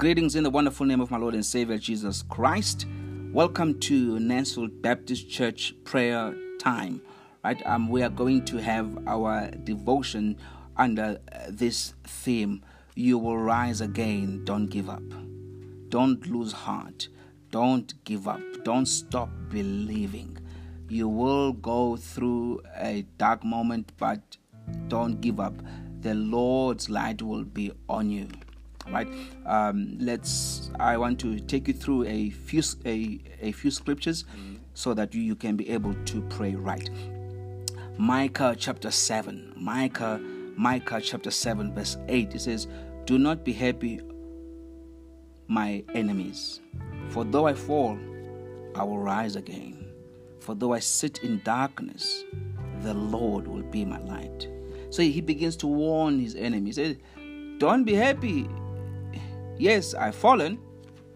Greetings in the wonderful name of my Lord and Savior Jesus Christ. Welcome to Nansfield Baptist Church prayer time. Right, um, we are going to have our devotion under this theme. You will rise again. Don't give up. Don't lose heart. Don't give up. Don't stop believing. You will go through a dark moment, but don't give up. The Lord's light will be on you right? Um, let's i want to take you through a few a, a few scriptures so that you, you can be able to pray right. Micah chapter 7 micah micah chapter 7 verse 8 it says do not be happy my enemies for though i fall i will rise again. For though i sit in darkness the lord will be my light. So he begins to warn his enemies. He says, don't be happy Yes, I've fallen.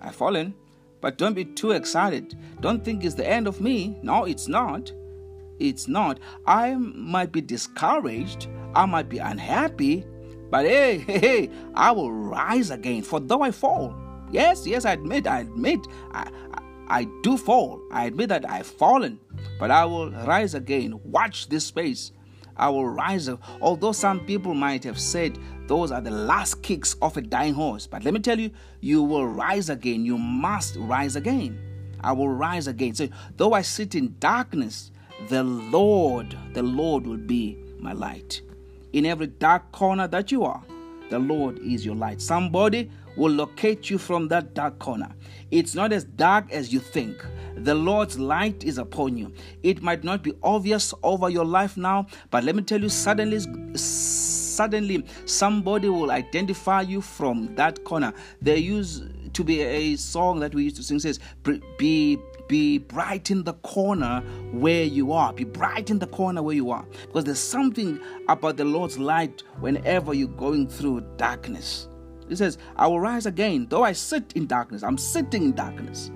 I've fallen. But don't be too excited. Don't think it's the end of me. No, it's not. It's not. I might be discouraged. I might be unhappy. But hey, hey, hey, I will rise again. For though I fall, yes, yes, I admit, I admit, I, I, I do fall. I admit that I've fallen. But I will rise again. Watch this space. I will rise up. Although some people might have said those are the last kicks of a dying horse, but let me tell you, you will rise again. You must rise again. I will rise again. So, though I sit in darkness, the Lord, the Lord will be my light. In every dark corner that you are, the Lord is your light. Somebody will locate you from that dark corner. It's not as dark as you think. The Lord's light is upon you. It might not be obvious over your life now, but let me tell you, suddenly, suddenly somebody will identify you from that corner. They used to be a song that we used to sing says, "Be be bright in the corner where you are. Be bright in the corner where you are. Because there's something about the Lord's light whenever you're going through darkness. He says, I will rise again, though I sit in darkness. I'm sitting in darkness.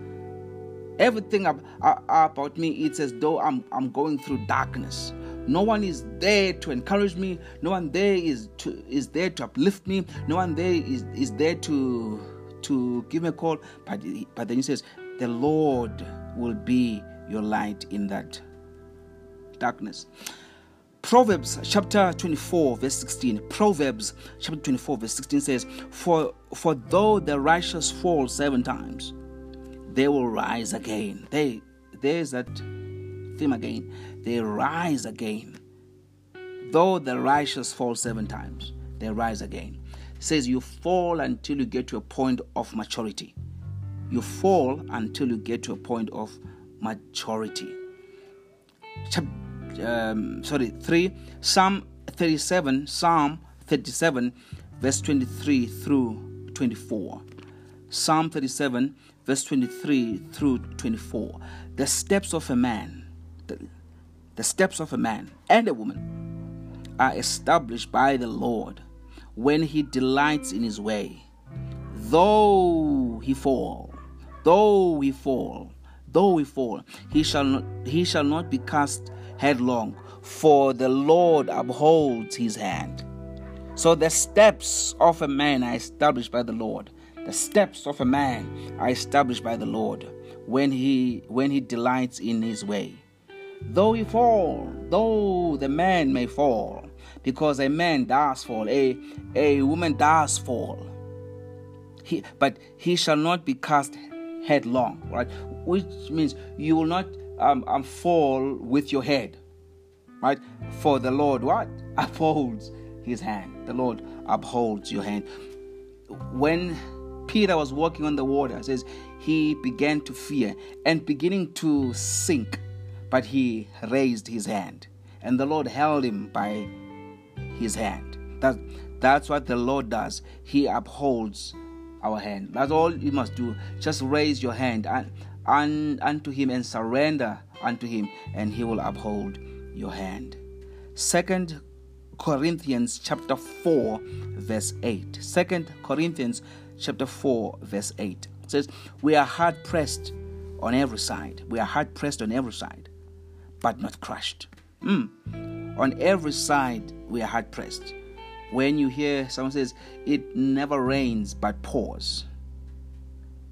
Everything about me, it's as though I'm, I'm going through darkness. No one is there to encourage me. No one there is to is there to uplift me. No one there is, is there to to give me a call. But but then he says, the Lord will be your light in that darkness. Proverbs chapter 24, verse 16. Proverbs chapter 24, verse 16 says, For for though the righteous fall seven times, they will rise again. They there's that theme again. They rise again. Though the righteous fall seven times, they rise again. Says you fall until you get to a point of maturity. You fall until you get to a point of maturity. Um, sorry, 3, Psalm 37, Psalm 37, verse 23 through 24. Psalm 37, verse 23 through 24. The steps of a man, the, the steps of a man and a woman are established by the Lord when he delights in his way. Though he fall, though he fall, though he fall, he shall not, he shall not be cast headlong, for the Lord upholds his hand. So the steps of a man are established by the Lord. The steps of a man are established by the Lord when he when he delights in his way. Though he fall, though the man may fall, because a man does fall, a, a woman does fall. He, but he shall not be cast headlong, right? Which means you will not um, um, fall with your head. Right? For the Lord what? Upholds his hand. The Lord upholds your hand. When Peter was walking on the water, says he began to fear and beginning to sink, but he raised his hand, and the Lord held him by his hand. That, that's what the Lord does. He upholds our hand. That's all you must do. Just raise your hand and, and unto him and surrender unto him, and he will uphold your hand. Second Corinthians chapter 4 verse 8. Second Corinthians chapter 4 verse 8 it says, "We are hard pressed on every side. We are hard pressed on every side, but not crushed." Mm. On every side we are hard pressed. When you hear someone says, "It never rains but pours,"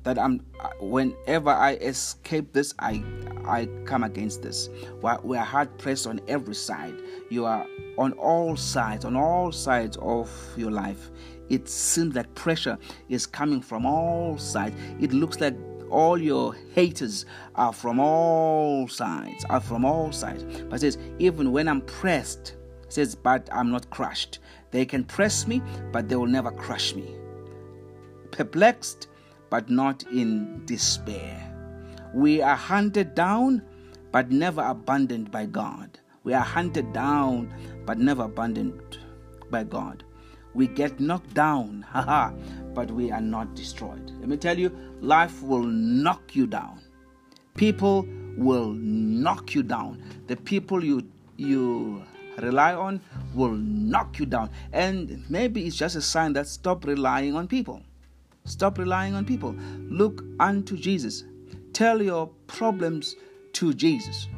that I'm uh, whenever I escape this, I I come against this. We are hard pressed on every side. You are on all sides, on all sides of your life. It seems like pressure is coming from all sides. It looks like all your haters are from all sides, are from all sides. But says, even when I'm pressed, says, but I'm not crushed. They can press me, but they will never crush me. Perplexed, but not in despair. We are hunted down, but never abandoned by God. We are hunted down, but never abandoned by God. We get knocked down, haha, but we are not destroyed. Let me tell you, life will knock you down. People will knock you down. The people you you rely on will knock you down. And maybe it's just a sign that stop relying on people. Stop relying on people. Look unto Jesus. Tell your problems to Jesus.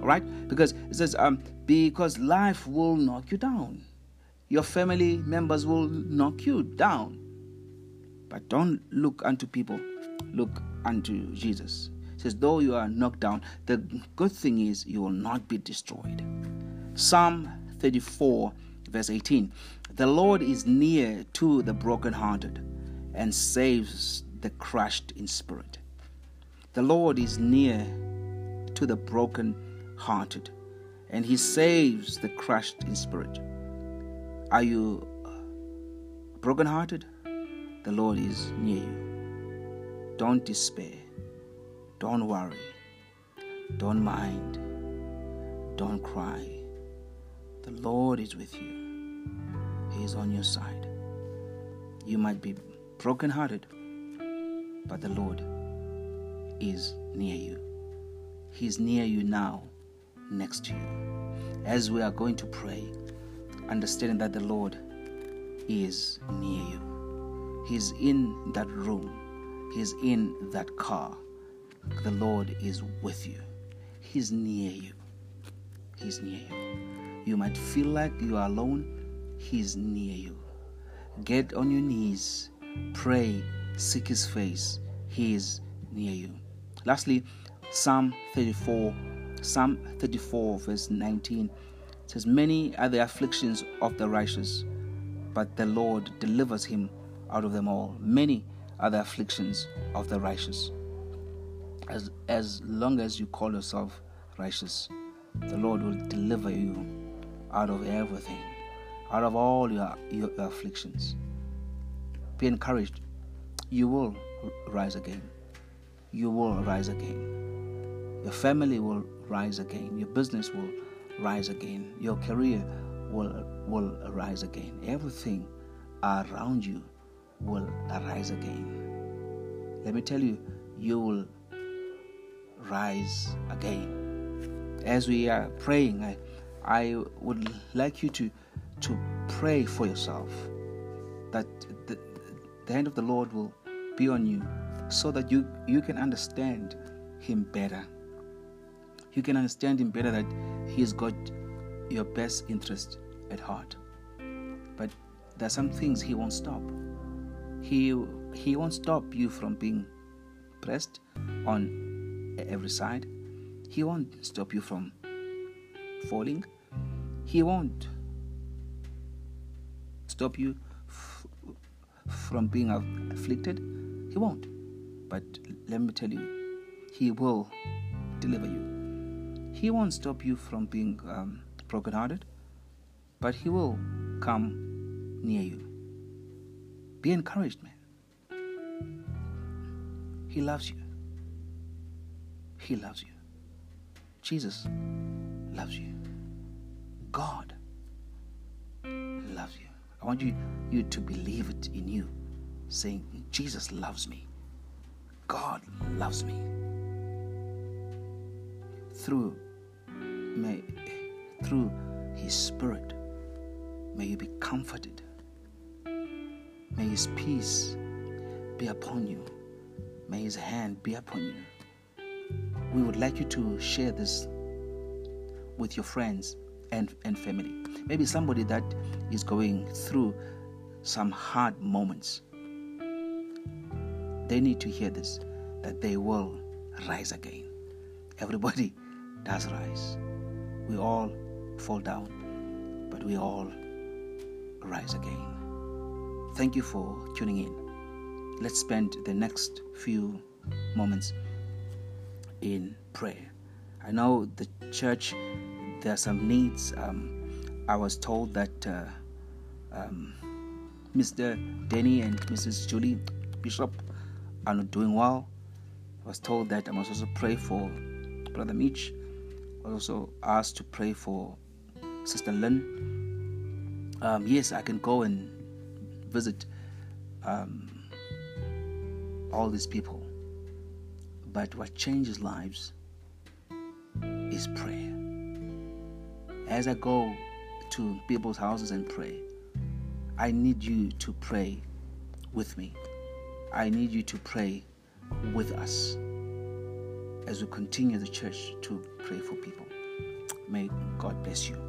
All right? Because it says, um, because life will knock you down. Your family members will knock you down. But don't look unto people, look unto Jesus. It says, though you are knocked down, the good thing is you will not be destroyed. Psalm 34, verse 18 The Lord is near to the brokenhearted and saves the crushed in spirit. The Lord is near to the broken hearted and he saves the crushed in spirit. Are you broken hearted? The Lord is near you. Don't despair. Don't worry. Don't mind. Don't cry. The Lord is with you. He is on your side. You might be brokenhearted, but the Lord is near you. He's near you now, next to you. As we are going to pray, understanding that the Lord is near you. He's in that room, He's in that car. The Lord is with you. He's near you. He's near you. You might feel like you are alone. He's near you. Get on your knees Pray, seek his face. He is near you. Lastly, Psalm 34, Psalm 34, verse 19 says, Many are the afflictions of the righteous, but the Lord delivers him out of them all. Many are the afflictions of the righteous. As, as long as you call yourself righteous, the Lord will deliver you out of everything, out of all your, your, your afflictions. Be encouraged. You will rise again. You will rise again. Your family will rise again. Your business will rise again. Your career will, will rise again. Everything around you will arise again. Let me tell you, you will rise again. As we are praying, I, I would like you to, to pray for yourself that the, the hand of the Lord will be on you so that you, you can understand Him better. You can understand Him better that He's got your best interest at heart. But there are some things He won't stop. He, he won't stop you from being pressed on every side. He won't stop you from falling. He won't stop you from being afflicted? He won't. But let me tell you, He will deliver you. He won't stop you from being um, brokenhearted, but He will come near you. Be encouraged, man. He loves you. He loves you. Jesus loves you. God loves you. I want you, you to believe it in you, saying, Jesus loves me. God loves me. Through may through his spirit may you be comforted. May his peace be upon you. May his hand be upon you. We would like you to share this with your friends and, and family. Maybe somebody that is going through some hard moments. They need to hear this that they will rise again. Everybody does rise. We all fall down, but we all rise again. Thank you for tuning in. Let's spend the next few moments in prayer. I know the church, there are some needs. Um, I was told that uh, um, Mr. Denny and Mrs. Julie Bishop are not doing well. I was told that I must also pray for Brother Mitch. Also asked to pray for Sister Lynn. Um, yes, I can go and visit um, all these people. But what changes lives is prayer. As I go to people's houses and pray, I need you to pray with me. I need you to pray with us as we continue the church to pray for people. May God bless you.